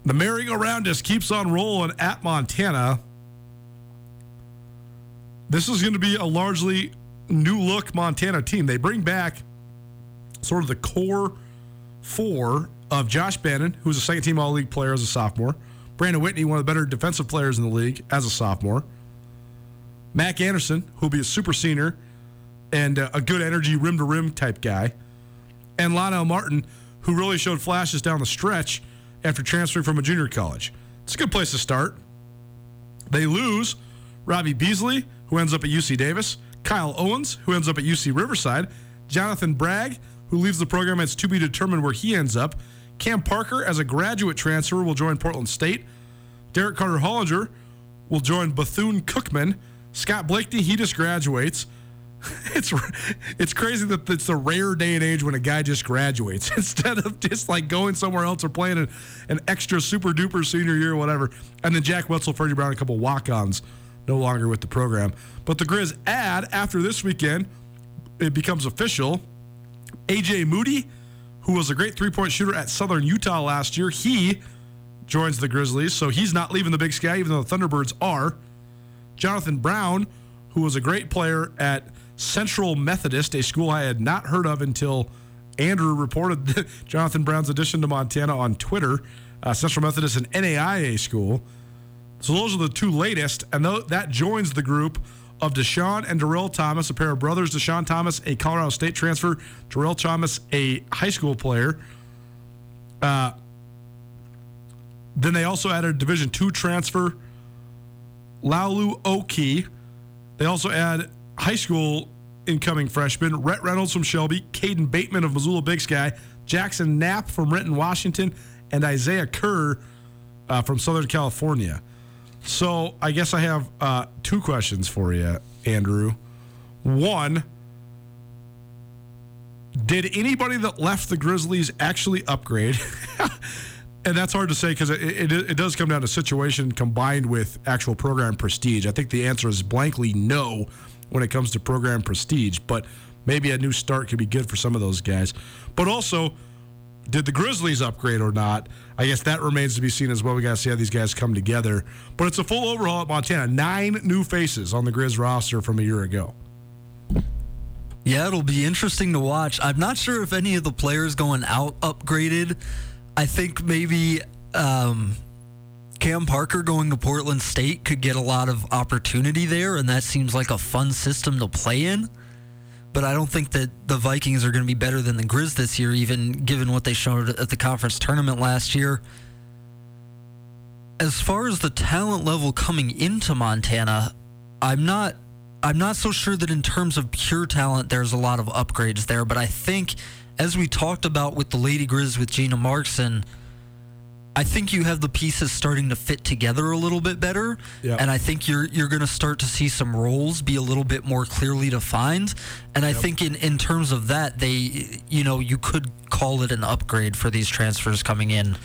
The merry-go-round just keeps on rolling at Montana. This is going to be a largely new look Montana team. They bring back sort of the core four of Josh Bannan, who's a second team All League player as a sophomore. Brandon Whitney, one of the better defensive players in the league as a sophomore. Mac Anderson, who'll be a super senior and uh, a good energy rim to rim type guy. And Lionel Martin, who really showed flashes down the stretch after transferring from a junior college. It's a good place to start. They lose Robbie Beasley, who ends up at UC Davis, Kyle Owens, who ends up at UC Riverside, Jonathan Bragg, who leaves the program. And it's to be determined where he ends up. Cam Parker, as a graduate transfer, will join Portland State. Derek Carter Hollinger will join Bethune Cookman. Scott Blakeney, he just graduates. It's it's crazy that it's a rare day and age when a guy just graduates instead of just like going somewhere else or playing an, an extra super duper senior year or whatever. And then Jack Wetzel, Freddie Brown, a couple walk ons, no longer with the program. But the Grizz add after this weekend, it becomes official. AJ Moody who was a great three point shooter at Southern Utah last year. He joins the Grizzlies, so he's not leaving the Big Sky, even though the Thunderbirds are. Jonathan Brown, who was a great player at Central Methodist, a school I had not heard of until Andrew reported Jonathan Brown's addition to Montana on Twitter. Uh, Central Methodist, an NAIA school. So those are the two latest, and th- that joins the group of Dischon and Darrell Thomas, a pair of brothers. Dischon Thomas, a Colorado State transfer. Darrell Thomas, a high school player. Uh, then they also added a Division two transfer, Laolu Oke. They also add high school incoming freshman Rhett Reynolds from Shelby, Caden Bateman of Missoula Big Sky, Jackson Knapp from Renton, Washington, and Isaiah Kerr uh, from Southern California. So I guess I have uh, two questions for you, Andrew. One, did anybody that left the Grizzlies actually upgrade? and that's hard to say because it, it, it, does come down to situation combined with actual program prestige. I think the answer is blankly no when it comes to program prestige, but maybe a new start could be good for some of those guys. But also, did the Grizzlies upgrade or not? I guess that remains to be seen as well. We got to see how these guys come together. But it's a full overhaul at Montana. Nine new faces on the Grizz roster from a year ago. Yeah, it'll be interesting to watch. I'm not sure if any of the players going out upgraded. I think maybe um, Cam Parker going to Portland State could get a lot of opportunity there, and that seems like a fun system to play in but I don't think that the Vikings are going to be better than the Grizz this year, even given what they showed at the conference tournament last year. As far as the talent level coming into Montana, I'm not I'm not so sure that in terms of pure talent there's a lot of upgrades there, but I think as we talked about with the Lady Griz with Gina Marxen, I think you have the pieces starting to fit together a little bit better, Yep. and I think you're you're going to start to see some roles be a little bit more clearly defined. And I think in in terms of that, they you know you could call it an upgrade for these transfers coming in.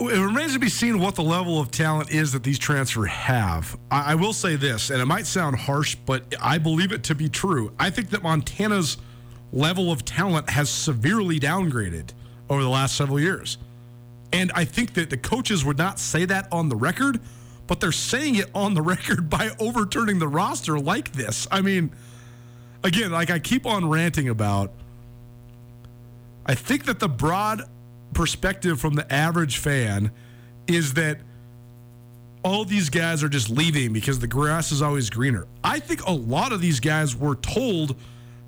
It remains to be seen what the level of talent is that these transfers have. I, I will say this, and it might sound harsh, but I believe it to be true. I think that Montana's level of talent has severely downgraded over the last several years. And I think that the coaches would not say that on the record, but they're saying it on the record by overturning the roster like this. I mean, again, like I keep on ranting about, I think that the broad perspective from the average fan is that all these guys are just leaving because the grass is always greener. I think a lot of these guys were told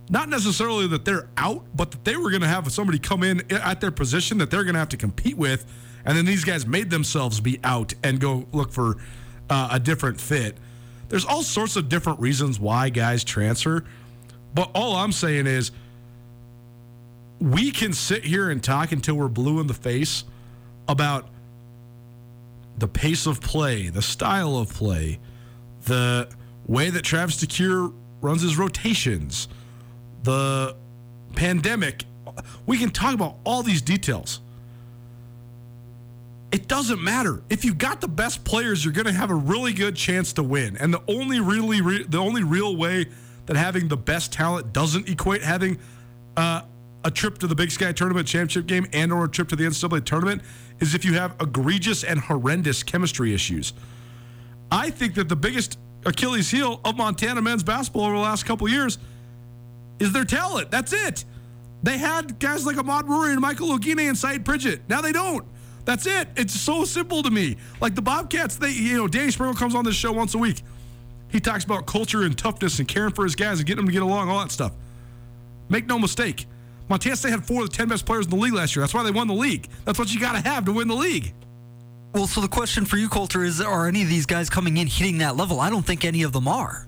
not necessarily that they're out, but that they were going to have somebody come in at their position that they're going to have to compete with. And then these guys made themselves be out and go look for uh, a different fit. There's all sorts of different reasons why guys transfer. But all I'm saying is, we can sit here and talk until we're blue in the face about the pace of play, the style of play, the way that Travis DeCuire runs his rotations, the pandemic. We can talk about all these details. It doesn't matter. If you got the best players, you're going to have a really good chance to win. And the only really re- the only real way that having the best talent doesn't equate having uh, a trip to the Big Sky Tournament championship game and or a trip to the NCAA tournament is if you have egregious and horrendous chemistry issues. I think that the biggest Achilles heel of Montana men's basketball over the last couple years is their talent. That's it. They had guys like Ahmaad Rorie and Michael Oguine and Sayeed Pridgett. Now they don't. That's it. It's so simple to me. Like the Bobcats, they you know, Danny Sprinkle comes on this show once a week. He talks about culture and toughness and caring for his guys and getting them to get along, all that stuff. Make no mistake. Montana State had four of the 10 best players in the league last year. That's why they won the league. That's what you got to have to win the league. Well, so the question for you, Colter, is: Are any of these guys coming in hitting that level? I don't think any of them are.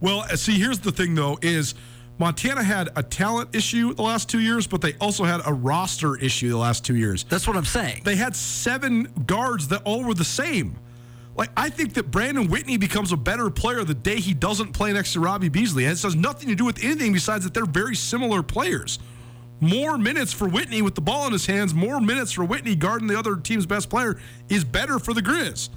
Well, see, here's the thing, though, is Montana had a talent issue the last two years, but they also had a roster issue the last two years. That's what I'm saying. They had seven guards that all were the same. Like, I think that Brandon Whitney becomes a better player the day he doesn't play next to Robbie Beasley. And it has nothing to do with anything besides that they're very similar players. More minutes for Whitney with the ball in his hands, more minutes for Whitney guarding the other team's best player is better for the Grizz.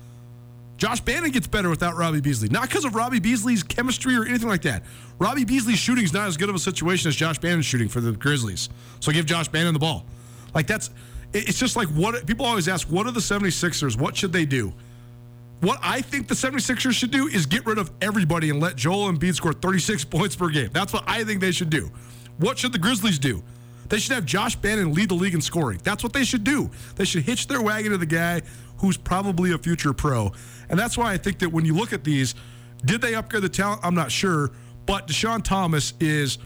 Josh Bannan gets better without Robbie Beasley. Not because of Robbie Beasley's chemistry or anything like that. Robbie Beasley's shooting is not as good of a situation as Josh Bannan's shooting for the Grizzlies. So give Josh Bannan the ball. Like that's it's just like what people always ask, what are the 76ers? What should they do? What I think the 76ers should do is get rid of everybody and let Joel Embiid score 36 points per game. That's what I think they should do. What should the Grizzlies do? They should have Josh Bannan lead the league in scoring. That's what they should do. They should hitch their wagon to the guy who's probably a future pro. And that's why I think that when you look at these, did they upgrade the talent? I'm not sure. But Dischon Thomas is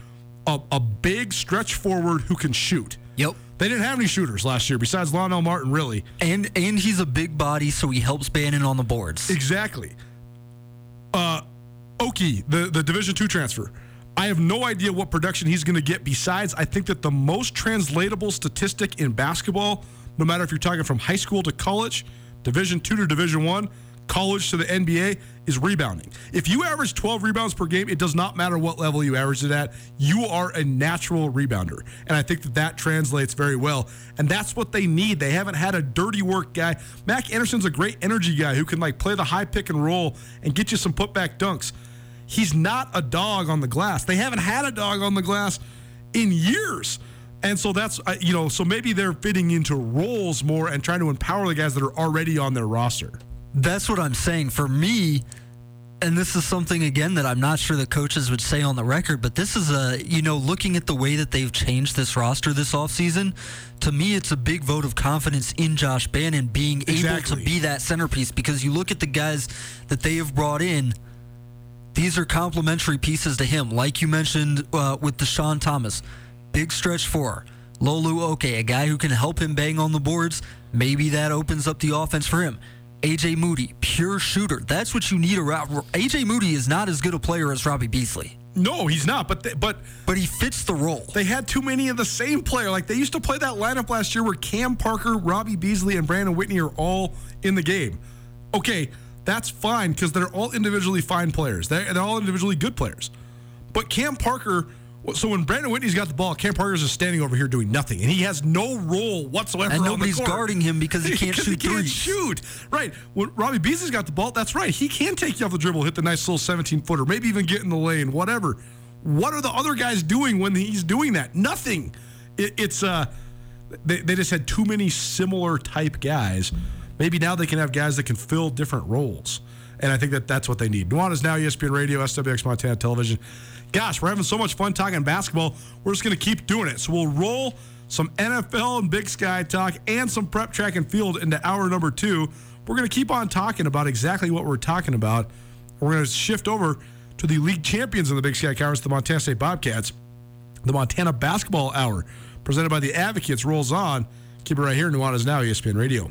a, a big stretch forward who can shoot. Yep. They didn't have any shooters last year besides Lionel Martin, really. And and he's a big body, so he helps Bannan on the boards. Exactly. Uh, Oke, the, the Division two transfer. I have no idea what production he's going to get. Besides, I think that the most translatable statistic in basketball, no matter if you're talking from high school to college, Division two to Division one, college to the NBA, is rebounding. If you average 12 rebounds per game, it does not matter what level you average it at. You are a natural rebounder, and I think that that translates very well. And that's what they need. They haven't had a dirty work guy. Mac Anderson's a great energy guy who can like play the high pick and roll and get you some putback dunks. He's not a dog on the glass. They haven't had a dog on the glass in years. And so that's, uh, you know, so maybe they're fitting into roles more and trying to empower the guys that are already on their roster. That's what I'm saying. For me, and this is something again that I'm not sure the coaches would say on the record, but this is a you know looking at the way that they've changed this roster this offseason, to me it's a big vote of confidence in Josh Bannan being able to be that centerpiece because you look at the guys that they have brought in. These are complementary pieces to him, like you mentioned uh, with Dischon Thomas, big stretch four. Laolu Oke, a guy who can help him bang on the boards. Maybe that opens up the offense for him. AJ Moody, pure shooter. That's what you need around. AJ Moody is not as good a player as Robbie Beasley. No, he's not. But they, but but he fits the role. They had too many of the same player. Like they used to play that lineup last year where Cam Parker, Robbie Beasley, and Brandon Whitney are all in the game. Okay, that's fine because they're all individually fine players. They're, they're all individually good players. But Cam Parker so when Brandon Whitney's got the ball, Cam Parker's just standing over here doing nothing, and he has no role whatsoever. And nobody's guarding him because he can't shoot he can't threes. shoot. Right. When Robbie Beasley's got the ball, that's right. He can take you off the dribble, hit the nice little 17 footer, maybe even get in the lane, whatever. What are the other guys doing when he's doing that? Nothing. It, it's uh, they, they just had too many similar type guys. Maybe now they can have guys that can fill different roles. And I think that that's what they need. Nuanez now ESPN Radio, SWX Montana Television. Gosh, we're having so much fun talking basketball. We're just going to keep doing it. So we'll roll some NFL and Big Sky talk and some prep track and field into hour number two. We're going to keep on talking about exactly what we're talking about. We're going to shift over to the league champions in the Big Sky Conference, the Montana State Bobcats. The Montana Basketball Hour, presented by the Advocates, rolls on. Keep it right here. Nuanez Now, ESPN Radio.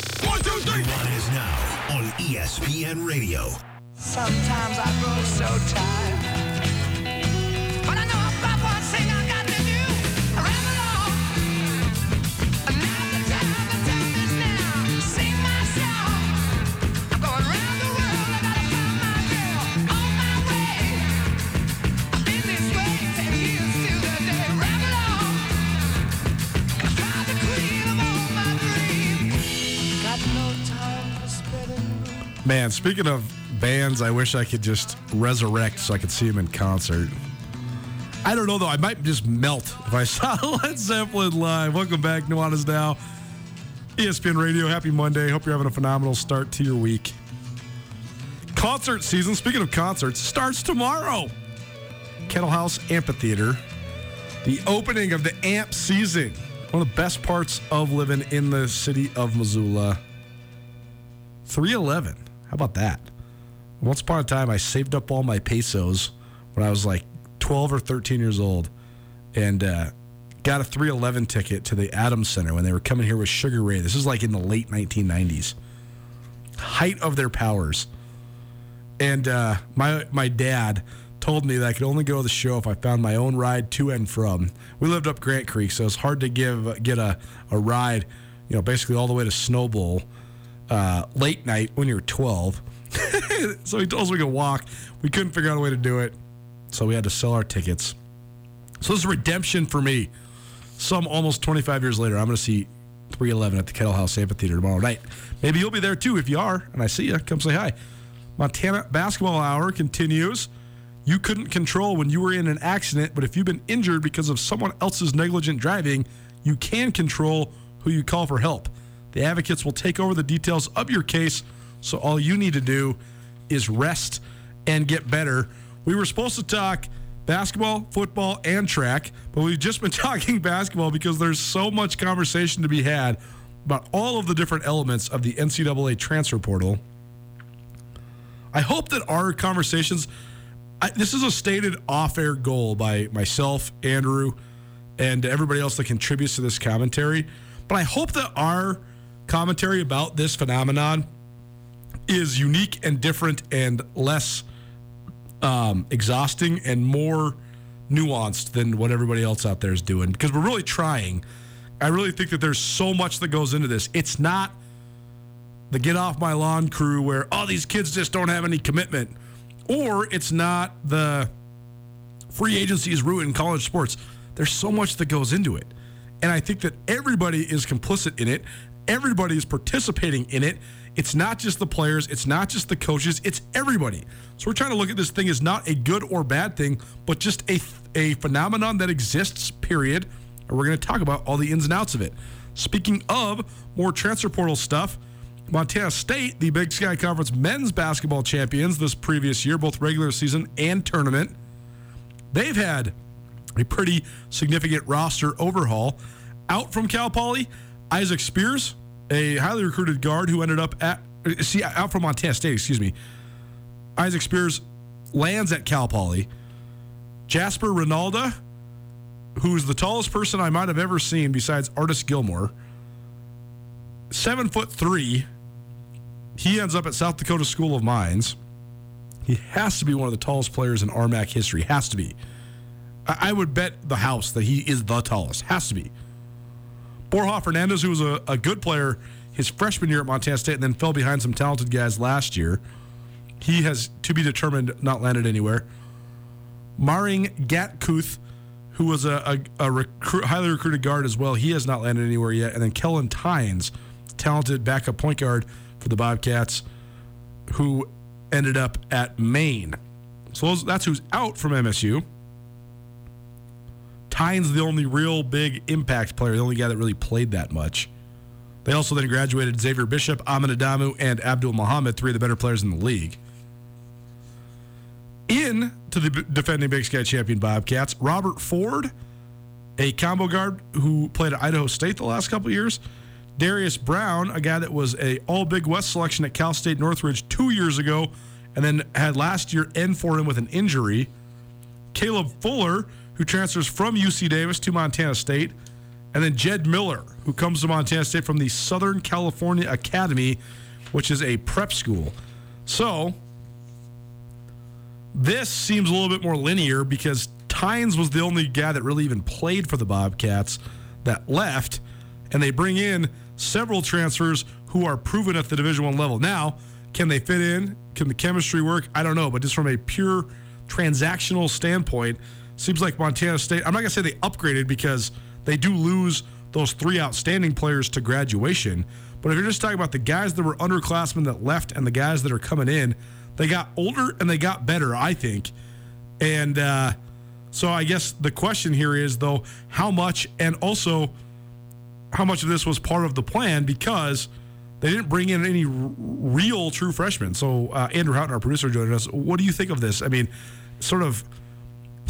One, two, three. is now on ESPN Radio. Sometimes I grow so tired. Man, speaking of bands, I wish I could just resurrect so I could see them in concert. I don't know though. I might just melt if I saw Led Zeppelin live. Welcome back, Nuanez Now, ESPN Radio. Happy Monday. Hope you're having a phenomenal start to your week. Concert season. Speaking of concerts, starts tomorrow. Kettle House Amphitheater. The opening of the AMP season. One of the best parts of living in the city of Missoula. 311. How about that? Once upon a time, I saved up all my pesos when I was like 12 or 13 years old and uh, got a 311 ticket to the Adams Center when they were coming here with Sugar Ray. This is like in the late 1990s, height of their powers. And uh, my my dad told me that I could only go to the show if I found my own ride to and from. We lived up Grant Creek, so it's hard to give get a, a ride, you know, basically all the way to Snowbowl uh, late night when you're 12. so he told us we could walk. We couldn't figure out a way to do it, so we had to sell our tickets. So this is redemption for me. Some almost 25 years later, I'm going to see 311 at the Kettle House Amphitheater tomorrow night. Maybe you'll be there too. If you are, and I see you, come say hi. Montana Basketball Hour continues. You couldn't control when you were in an accident, but if you've been injured because of someone else's negligent driving, you can control who you call for help. The advocates will take over the details of your case, so all you need to do is rest and get better. We were supposed to talk basketball, football, and track, but we've just been talking basketball because there's so much conversation to be had about all of the different elements of the NCAA transfer portal. I hope that our conversations, I, this is a stated off air goal by myself, Andrew, and everybody else that contributes to this commentary. But I hope that our commentary about this phenomenon is unique and different and less um, exhausting and more nuanced than what everybody else out there is doing. Because we're really trying. I really think that there's so much that goes into this. It's not the get off my lawn crew where oh these kids just don't have any commitment. Or it's not the free agency is ruining college sports. There's so much that goes into it. And i think that everybody is complicit in it everybody is participating in it It's not just the players, it's not just the coaches, it's everybody. So we're trying to look at this thing as not a good or bad thing, but just a a phenomenon that exists, period. And we're going to talk about all the ins and outs of it. Speaking of more transfer portal stuff, Montana State, the Big Sky Conference men's basketball champions this previous year, both regular season and tournament, they've had a pretty significant roster overhaul. Out from Cal Poly, Isaac Spears, a highly recruited guard who ended up at see out from Montana State, excuse me. Isaac Spears lands at Cal Poly. Jasper Ronaldo, who's the tallest person I might have ever seen besides Artis Gilmore, seven foot three. He ends up at South Dakota School of Mines. He has to be one of the tallest players in RMAC history. Has to be. I would bet the house that he is the tallest. Has to be. Borja Fernandez, who was a, a good player his freshman year at Montana State and then fell behind some talented guys last year. He has, to be determined, not landed anywhere. Maring Gatkuth, who was a, a, a recruit, highly recruited guard as well, he has not landed anywhere yet. And then Kellen Tynes, talented backup point guard for the Bobcats, who ended up at Maine. So those, that's who's out from MSU. Tynes, the only real big impact player, the only guy that really played that much. They also then graduated Xavier Bishop, Amin Adamu, and Abdul Muhammad, three of the better players in the league. In to the defending Big Sky champion Bobcats, Robert Ford, a combo guard who played at Idaho State the last couple years. Darius Brown, a guy that was a All Big West selection at Cal State Northridge two years ago, and then had last year end for him with an injury. Caleb Fuller, who transfers from UC Davis to Montana State, and then Jed Miller, who comes to Montana State from the Southern California Academy, which is a prep school. So, this seems a little bit more linear because Tynes was the only guy that really even played for the Bobcats that left, and they bring in several transfers who are proven at the Division One level. Now, can they fit in? Can the chemistry work? I don't know, but just from a pure transactional standpoint, seems like Montana State. I'm not gonna say they upgraded because they do lose those three outstanding players to graduation. But if you're just talking about the guys that were underclassmen that left and the guys that are coming in, they got older and they got better, I think. And uh, so I guess the question here is, though, how much and also how much of this was part of the plan because they didn't bring in any real true freshmen. So uh, Andrew Houghton, our producer, joined us. What do you think of this? I mean, sort of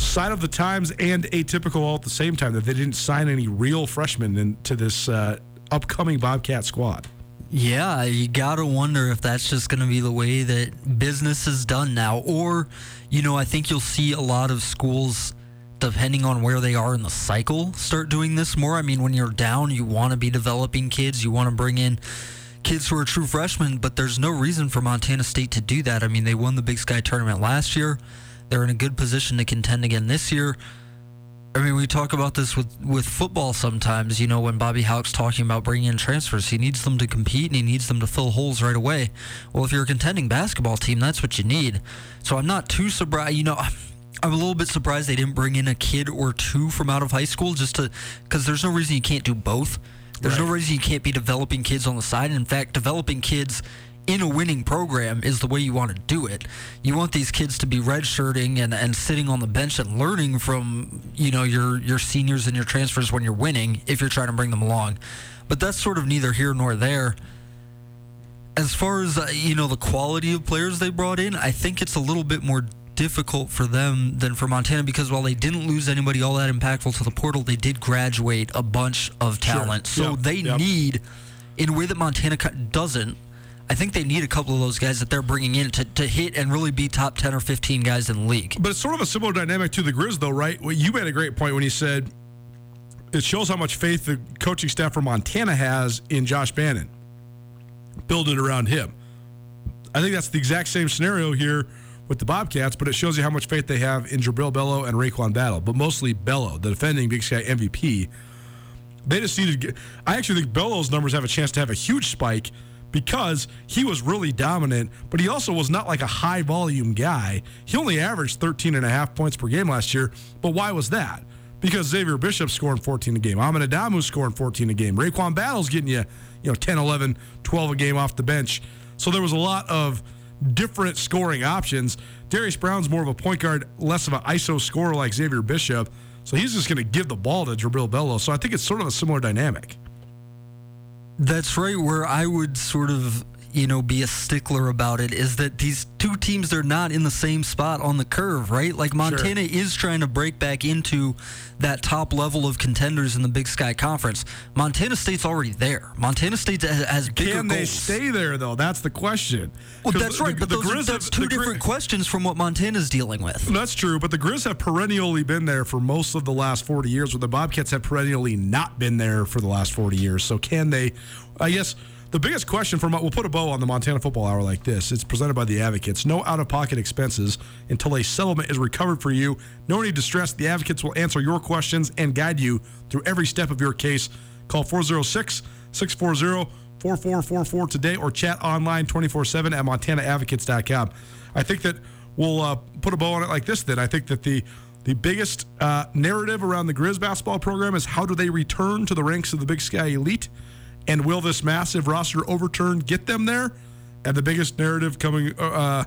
sign of the times and atypical all at the same time that they didn't sign any real freshmen into this uh, upcoming Bobcat squad. Yeah, you gotta wonder if that's just gonna be the way that business is done now. Or, you know, I think you'll see a lot of schools, depending on where they are in the cycle, start doing this more. I mean, when you're down, you wanna be developing kids, you wanna bring in kids who are true freshmen, but there's no reason for Montana State to do that. I mean, they won the Big Sky tournament last year. They're in a good position to contend again this year. I mean, we talk about this with, with football sometimes. You know, when Bobby Hauck's talking about bringing in transfers, he needs them to compete and he needs them to fill holes right away. Well, if you're a contending basketball team, that's what you need. So I'm not too surprised. You know, I'm a little bit surprised they didn't bring in a kid or two from out of high school just to, because there's no reason you can't do both. There's no reason you can't be developing kids on the side. And in fact, developing kids in a winning program is the way you want to do it. You want these kids to be redshirting and, and sitting on the bench and learning from you know your your seniors and your transfers when you're winning if you're trying to bring them along. But that's sort of neither here nor there. As far as uh, you know the quality of players they brought in, I think it's a little bit more difficult for them than for Montana because while they didn't lose anybody all that impactful to the portal, they did graduate a bunch of talent. So Yep. they Yep. need in a way that Montana doesn't. I think they need a couple of those guys that they're bringing in to, to hit and really be top 10 or 15 guys in the league. But it's sort of a similar dynamic to the Grizz, though, right? Well, you made a great point when you said it shows how much faith the coaching staff for Montana has in Josh Bannan. Build it around him. I think that's the exact same scenario here with the Bobcats, but it shows you how much faith they have in Jubrile Belo and RaeQuan Battle, but mostly Belo, the defending Big Sky MVP. They just need to get. I actually think Belo's numbers have a chance to have a huge spike because he was really dominant, but he also was not like a high volume guy. He only averaged 13 and a half points per game last year. But why was that? because Xavier Bishop's scoring 14 a game. Ahmed Adamu's scoring 14 a game. RaeQuan Battle's getting you, you know, 10, 11, 12 a game off the bench. So there was a lot of different scoring options. Darius Brown's more of a point guard, less of an ISO scorer like Xavier Bishop. So he's just going to give the ball to Jubrile Belo. So I think it's sort of a similar dynamic. That's right. Where I would sort of, you know, be a stickler about it is that these two teams they're not in the same spot on the curve, right? Like Montana is trying to break back into that top level of contenders in the Big Sky Conference. Montana State's already there. Montana State has, has bigger Can they goals. stay there though? That's the question. Well, that's the- right, but the those are, Grizz that's have- two the different questions from what Montana's dealing with. That's true, but the Grizz have perennially been there for most of the last 40 years, where the Bobcats have perennially not been there for the last 40 years. So can they? I guess the biggest question from we'll put a bow on the Montana Football Hour like this. It's presented by the Advocates. No out-of-pocket expenses until a settlement is recovered for you. No need to stress. The Advocates will answer your questions and guide you through every step of your case. Call 406 640 4444 today or chat online 24 7 at montanaadvocates.com. I think that we'll uh, put a bow on it like this then. I think that the the biggest uh, narrative around the Griz basketball program is how do they return to the ranks of the Big Sky Elite? And will this massive roster overturn get them there? And the biggest narrative coming uh,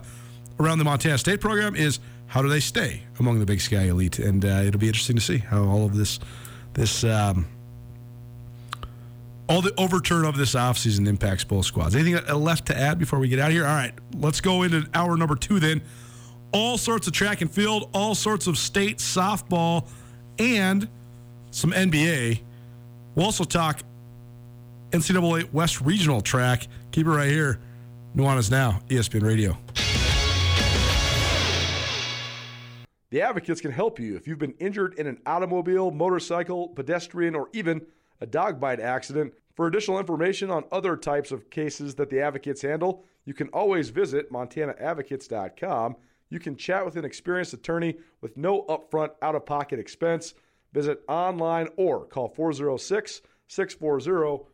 around the Montana State program is how do they stay among the Big Sky Elite? And uh, it'll be interesting to see how all of this this um, all the overturn of this offseason impacts both squads. Anything uh, left to add before we get out of here? All right, let's go into hour number two then. All sorts of track and field, all sorts of state softball, and some NBA. We'll also talk NCAA West Regional track. Keep it right here. Nuanez Now, ESPN Radio. The Advocates can help you if you've been injured in an automobile, motorcycle, pedestrian, or even a dog bite accident. For additional information on other types of cases that the Advocates handle, you can always visit montanaadvocates.com. You can chat with an experienced attorney with no upfront out of pocket expense. Visit online or call 406 640